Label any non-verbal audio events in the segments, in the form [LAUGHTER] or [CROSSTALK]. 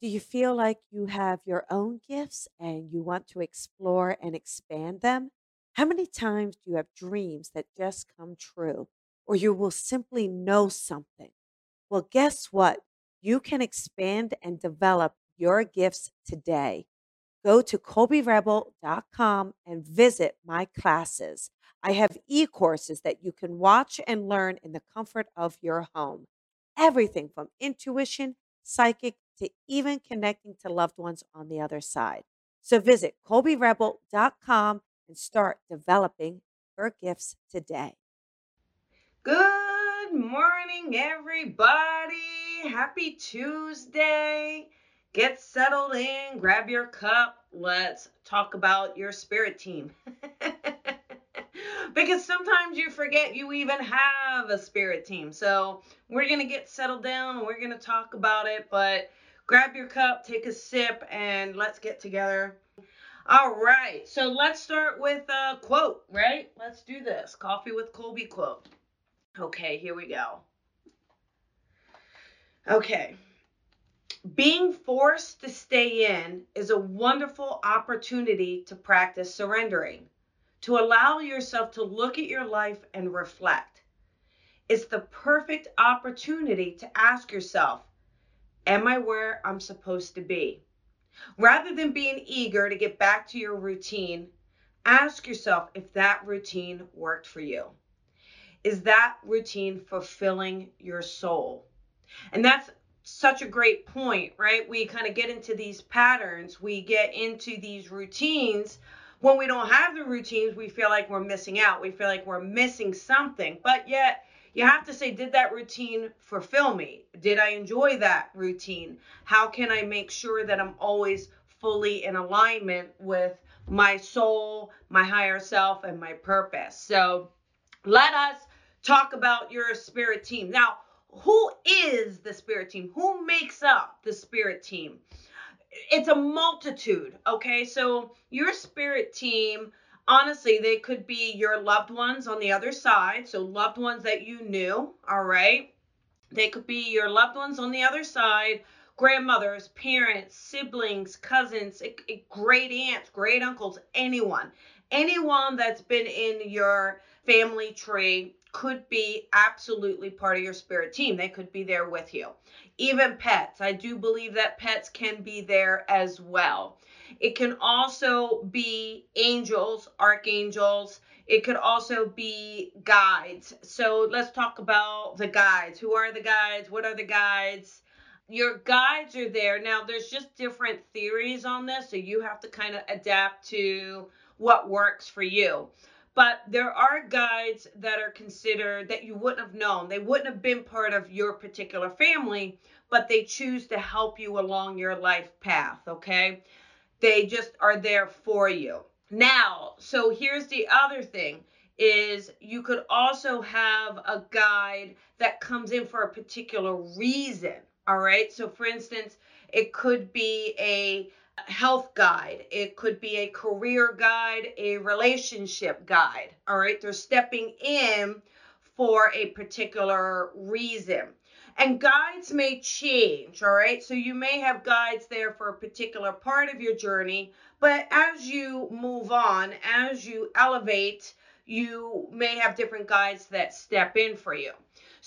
Do you feel like you have your own gifts and you want to explore and expand them? How many times do you have dreams that just come true, or you will simply know something? Well, guess what? You can expand and develop your gifts today. Go to colbyrebel.com and visit my classes. I have e courses that you can watch and learn in the comfort of your home. Everything from intuition, psychic, to even connecting to loved ones on the other side. So visit colbyrebel.com and start developing your gifts today. Good morning, everybody. Happy Tuesday. Get settled in, grab your cup. Let's talk about your spirit team. [LAUGHS] because sometimes you forget you even have a spirit team. So, we're going to get settled down and we're going to talk about it, but grab your cup, take a sip, and let's get together. All right, so let's start with a quote, right? Let's do this. Coffee with Colby quote. Okay, here we go. Okay. Being forced to stay in is a wonderful opportunity to practice surrendering, to allow yourself to look at your life and reflect. It's the perfect opportunity to ask yourself, Am I where I'm supposed to be? Rather than being eager to get back to your routine, ask yourself if that routine worked for you. Is that routine fulfilling your soul? And that's such a great point, right? We kind of get into these patterns, we get into these routines. When we don't have the routines, we feel like we're missing out. We feel like we're missing something. But yet, you have to say, did that routine fulfill me? Did I enjoy that routine? How can I make sure that I'm always fully in alignment with my soul, my higher self, and my purpose? So let us talk about your spirit team. Now, who is the spirit team? Who makes up the spirit team? It's a multitude, okay? So your spirit team honestly, they could be your loved ones on the other side. So, loved ones that you knew, all right? They could be your loved ones on the other side, grandmothers, parents, siblings, cousins, eh, eh, great aunts, great uncles, anyone. Anyone that's been in your family tree could be absolutely part of your spirit team. They could be there with you. Even pets. I do believe that pets can be there as well. It can also be angels, archangels. It could also be guides. So let's talk about the guides. Who are the guides? What are the guides? Your guides are there. Now, there's just different theories on this, so you have to kind of adapt to what works for you. But there are guides that are considered that you wouldn't have known. They wouldn't have been part of your particular family, but they choose to help you along your life path, okay? They just are there for you. Now, so here's the other thing is you could also have a guide that comes in for a particular reason. All right. So for instance, it could be a health guide, it could be a career guide, a relationship guide. All right. They're stepping in for a particular reason. And guides may change, all right? So you may have guides there for a particular part of your journey, but as you move on, as you elevate, you may have different guides that step in for you.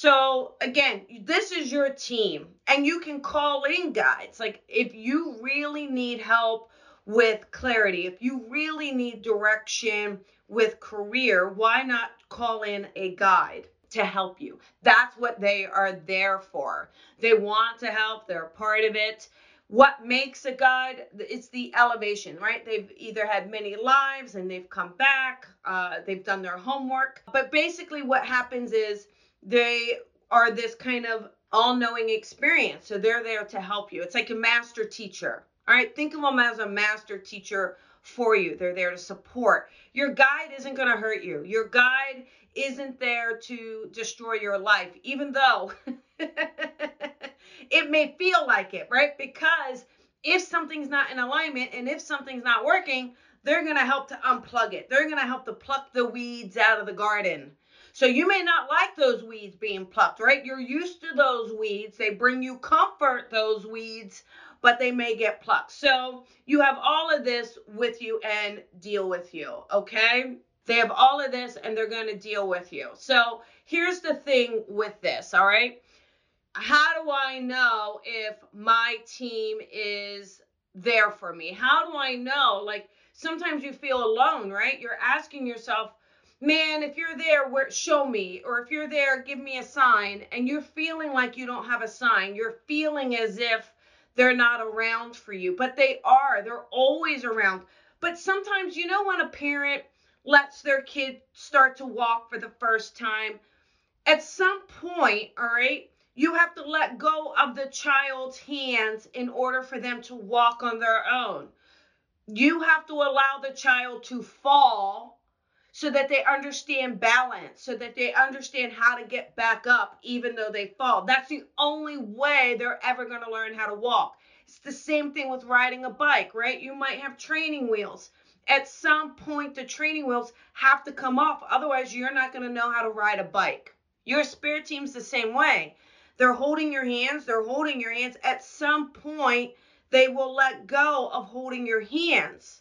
So again, this is your team and you can call in guides. Like if you really need help with clarity, if you really need direction with career, why not call in a guide? to help you. That's what they are there for. They want to help, they're part of it. What makes a guide? It's the elevation, right? They've either had many lives and they've come back, uh, they've done their homework. But basically, what happens is they are this kind of all knowing experience. So they're there to help you. It's like a master teacher. All right, think of them as a master teacher for you. They're there to support. Your guide isn't going to hurt you. Your guide isn't there to destroy your life, even though [LAUGHS] it may feel like it, right? Because if something's not in alignment and if something's not working, they're going to help to unplug it. They're going to help to pluck the weeds out of the garden. So you may not like those weeds being plucked, right? You're used to those weeds. They bring you comfort, those weeds, but they may get plucked. So you have all of this with you and deal with you, okay? They have all of this and they're going to deal with you. So here's the thing with this, all right? How do I know if my team is there for me? How do I know? Like sometimes you feel alone, right? You're asking yourself, man, if you're there, where show me, or if you're there, give me a sign, and you're feeling like you don't have a sign. You're feeling as if they're not around for you, but they are. They're always around. But sometimes, you know, when a parent lets their kid start to walk for the first time, at some point, all right, you have to let go of the child's hands in order for them to walk on their own. You have to allow the child to fall so that they understand balance, so that they understand how to get back up even though they fall. That's the only way they're ever going to learn how to walk. It's the same thing with riding a bike, right? You might have training wheels. At some point, the training wheels have to come off. Otherwise, you're not going to know how to ride a bike. Your spirit team's the same way. They're holding your hands, they're holding your hands. At some point, they will let go of holding your hands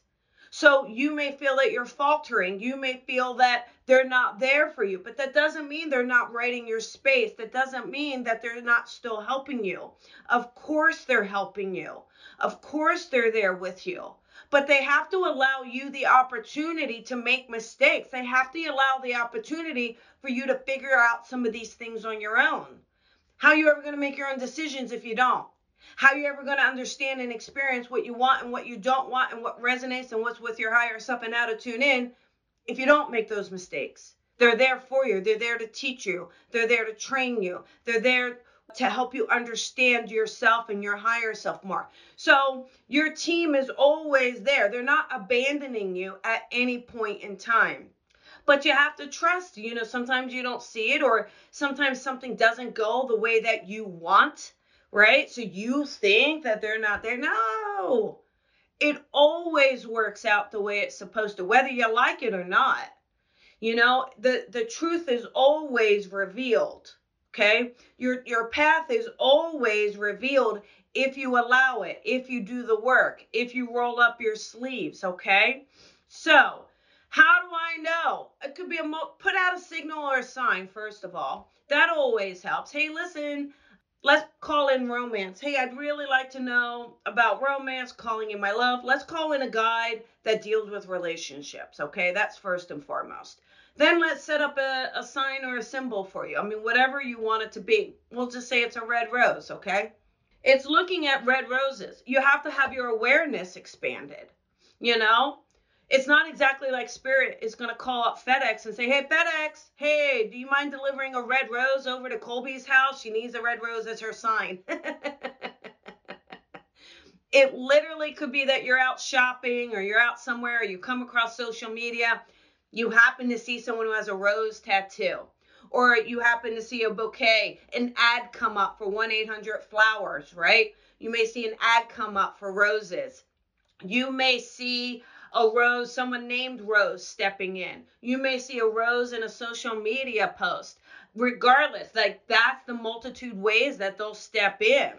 so you may feel that you're faltering. You may feel that they're not there for you, but that doesn't mean they're not writing your space. That doesn't mean that they're not still helping you. Of course, they're helping you. Of course, they're there with you. But they have to allow you the opportunity to make mistakes. They have to allow the opportunity for you to figure out some of these things on your own. How are you ever going to make your own decisions if you don't? How are you ever going to understand and experience what you want and what you don't want and what resonates and what's with your higher self and how to tune in if you don't make those mistakes? They're there for you. They're there to teach you. They're there to train you. They're there to help you understand yourself and your higher self more. So your team is always there. They're not abandoning you at any point in time. But you have to trust. You know, sometimes you don't see it or sometimes something doesn't go the way that you want right? So you think that they're not there. No, it always works out the way it's supposed to, whether you like it or not. You know, the, the truth is always revealed. Okay. Your your path is always revealed if you allow it, if you do the work, if you roll up your sleeves, okay? So, how do I know? It could be a mo- put out a signal or a sign first of all. That always helps. Hey, listen, let's call in romance. Hey, I'd really like to know about romance, calling in my love. Let's call in a guide that deals with relationships, okay? That's first and foremost. Then let's set up a, a sign or a symbol for you. I mean, whatever you want it to be. We'll just say it's a red rose, okay? It's looking at red roses. You have to have your awareness expanded, you know? It's not exactly like Spirit is going to call up FedEx and say, hey, FedEx, hey, do you mind delivering a red rose over to Colby's house? She needs a red rose as her sign. [LAUGHS] it literally could be that you're out shopping or you're out somewhere, or you come across social media, you happen to see someone who has a rose tattoo. Or you happen to see a bouquet, an ad come up for 1 800 flowers, right? You may see an ad come up for roses. You may see a Rose, someone named Rose stepping in. You may see a Rose in a social media post. Regardless, like that's the multitude ways that they'll step in.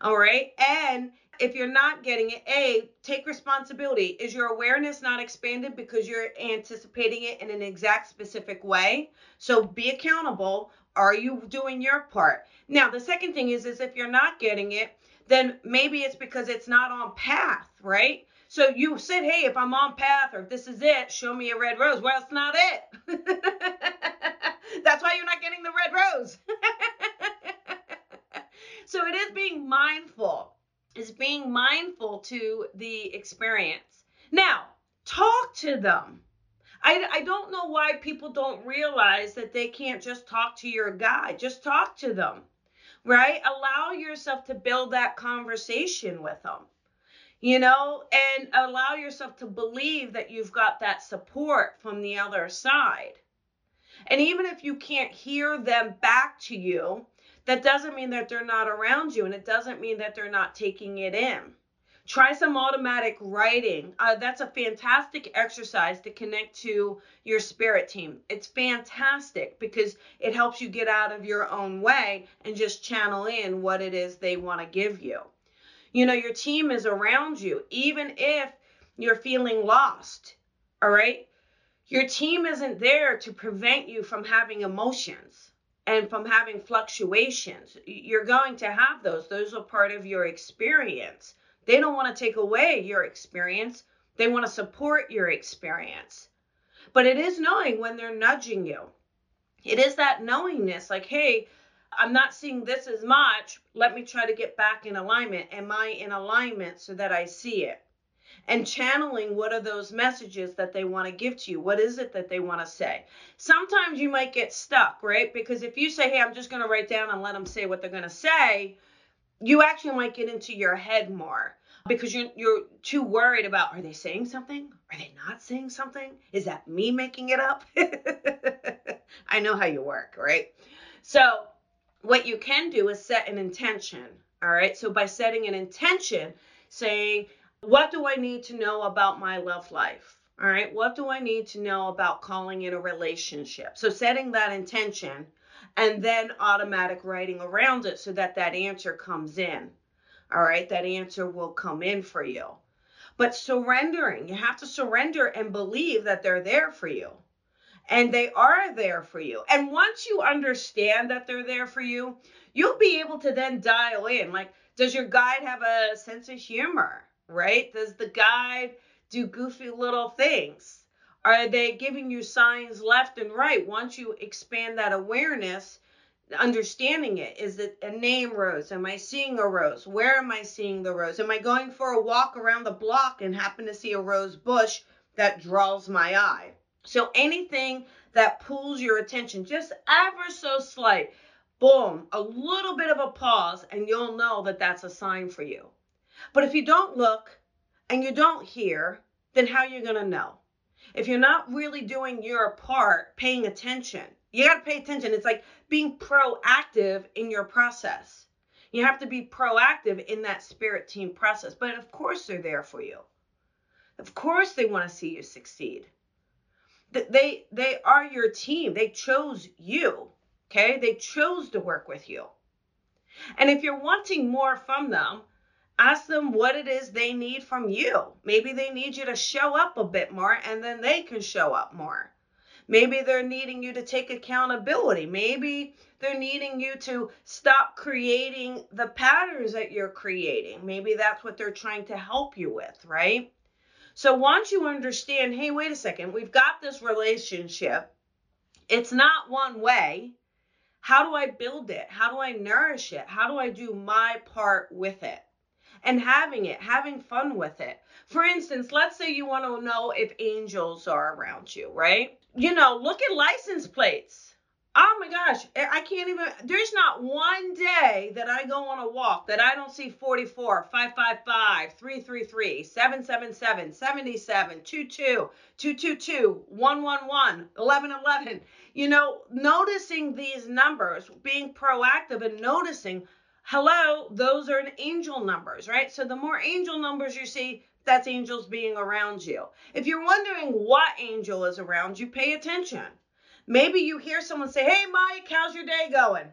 All right. And if you're not getting it, A, take responsibility. Is your awareness not expanded because you're anticipating it in an exact specific way? So be accountable. Are you doing your part? Now, the second thing is, is if you're not getting it, then maybe it's because it's not on path, right? So you said, hey, if I'm on path or if this is it, show me a red rose. Well, it's not it. [LAUGHS] That's why you're not getting the red rose. [LAUGHS] so it is being mindful. Is being mindful to the experience. Now, talk to them. I, I don't know why people don't realize that they can't just talk to your guy. Just talk to them, right? Allow yourself to build that conversation with them you know, and allow yourself to believe that you've got that support from the other side. And even if you can't hear them back to you, that doesn't mean that they're not around you and it doesn't mean that they're not taking it in. Try some automatic writing. Uh, that's a fantastic exercise to connect to your spirit team. It's fantastic because it helps you get out of your own way and just channel in what it is they want to give you. You know, your team is around you, even if you're feeling lost. All right. Your team isn't there to prevent you from having emotions and from having fluctuations. You're going to have those, those are part of your experience. They don't want to take away your experience, they want to support your experience. But it is knowing when they're nudging you. It is that knowingness like, hey, I'm not seeing this as much. Let me try to get back in alignment. Am I in alignment so that I see it? And channeling what are those messages that they want to give to you? What is it that they want to say? Sometimes you might get stuck, right? Because if you say, hey, I'm just going to write down and let them say what they're going to say, you actually might get into your head more because you're you're too worried about are they saying something? Are they not saying something? Is that me making it up? [LAUGHS] I know how you work, right? So what you can do is set an intention. All right. So by setting an intention, saying, what do I need to know about my love life? All right. What do I need to know about calling in a relationship? So setting that intention and then automatic writing around it so that that answer comes in. All right, that answer will come in for you. But surrendering, you have to surrender and believe that they're there for you. And they are there for you. And once you understand that they're there for you, you'll be able to then dial in. Like, does your guide have a sense of humor? Right? Does the guide do goofy little things? Are they giving you signs left and right? Once you expand that awareness, understanding it, is it a name rose? Am I seeing a rose? Where am I seeing the rose? Am I going for a walk around the block and happen to see a rose bush that draws my eye? So anything that pulls your attention, just ever so slight, boom, a little bit of a pause, and you'll know that that's a sign for you. But if you don't look and you don't hear, then how are you going to know? if you're not really doing your part, paying attention, you got to pay attention. It's like being proactive in your process. You have to be proactive in that spirit team process. But of course, they're there for you. Of course, they want to see you succeed. They they are your team. They chose you. Okay, they chose to work with you. And if you're wanting more from them, ask them what it is they need from you. Maybe they need you to show up a bit more and then they can show up more. Maybe they're needing you to take accountability. Maybe they're needing you to stop creating the patterns that you're creating. Maybe that's what they're trying to help you with, right? So once you understand, hey, wait a second, we've got this relationship, it's not one way. How do I build it? How do I nourish it? How do I do my part with it? and having it, having fun with it. For instance, let's say you want to know if angels are around you, right? You know, look at license plates. Oh my gosh, eh, I can't even. There's not one day that I go on a walk that I don't see 44, 555, 333, 777, 77, 22, 222, 111, 1111. You know, noticing these numbers, being proactive and noticing hello, those are angel numbers, right? So the more angel numbers you see, that's angels being around you. If you're wondering what angel is around you, pay attention. Maybe you hear someone say, Hey, Mike, how's your day going?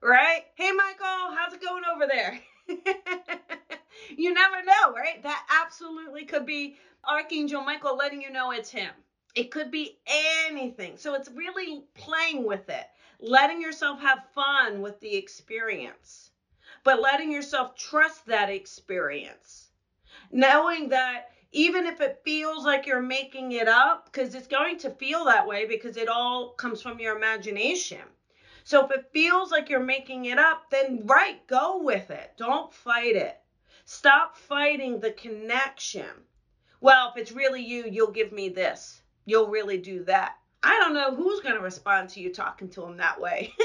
Right? Hey, Michael, how's it going over there? [LAUGHS] you never know, right? That absolutely could be Archangel Michael letting you know it's him. It could be anything. So it's really playing with it, letting yourself have fun with the experience but letting yourself trust that experience. Knowing that even if it feels like you're making it up, because it's going to feel that way because it all comes from your imagination. So if it feels like you're making it up, then right, go with it. Don't fight it. Stop fighting the connection. Well, if it's really you, you'll give me this. You'll really do that. I don't know who's going to respond to you talking to them that way. [LAUGHS]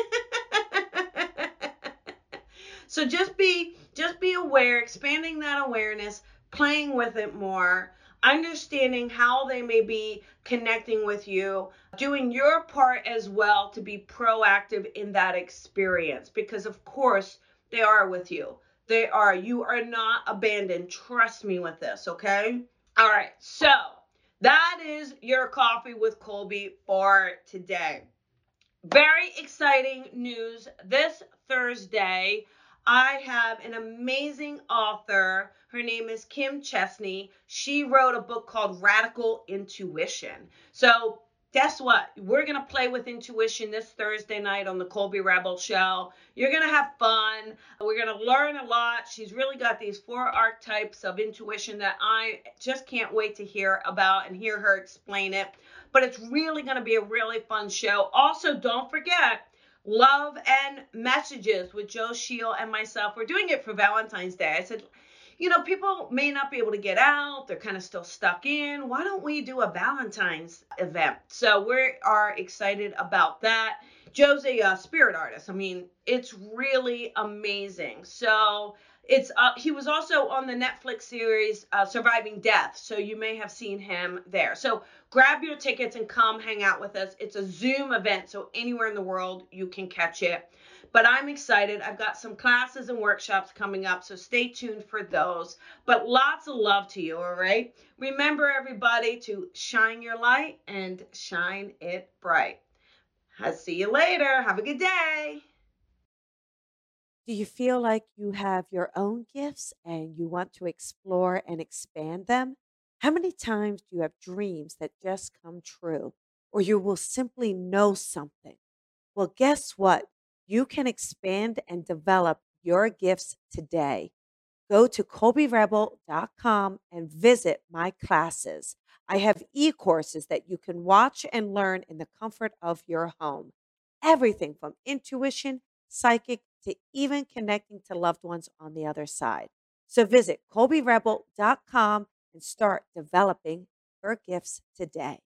So just be just be aware, expanding that awareness, playing with it more, understanding how they may be connecting with you, doing your part as well to be proactive in that experience because of course they are with you. They are. You are not abandoned. Trust me with this, okay? All right. So, that is your coffee with Colby for today. Very exciting news this Thursday. I have an amazing author. Her name is Kim Chestney. She wrote a book called Radical Intuition. So, guess what? We're going to play with intuition this Thursday night on the Colby Rebel Show. You're going to have fun. We're going to learn a lot. She's really got these four archetypes of intuition that I just can't wait to hear about and hear her explain it. But it's really going to be a really fun show. Also, don't forget, love and messages with Joe Sheil and myself. We're doing it for Valentine's Day. I said, you know, people may not be able to get out. They're kind of still stuck in. Why don't we do a Valentine's event? So we are excited about that. Joe's a uh, spirit artist. I mean, it's really amazing. So it's uh, he was also on the Netflix series uh, Surviving Death, so you may have seen him there. So grab your tickets and come hang out with us. It's a Zoom event, so anywhere in the world you can catch it. But I'm excited. I've got some classes and workshops coming up, so stay tuned for those. But lots of love to you, all right? Remember, everybody, to shine your light and shine it bright. I'll see you later. Have a good day. Do you feel like you have your own gifts and you want to explore and expand them? How many times do you have dreams that just come true, or you will simply know something? Well, guess what? You can expand and develop your gifts today. Go to ColbyRebel.com and visit my classes. I have e courses that you can watch and learn in the comfort of your home. Everything from intuition, psychic, to even connecting to loved ones on the other side. So visit ColbyRebel.com and start developing your gifts today.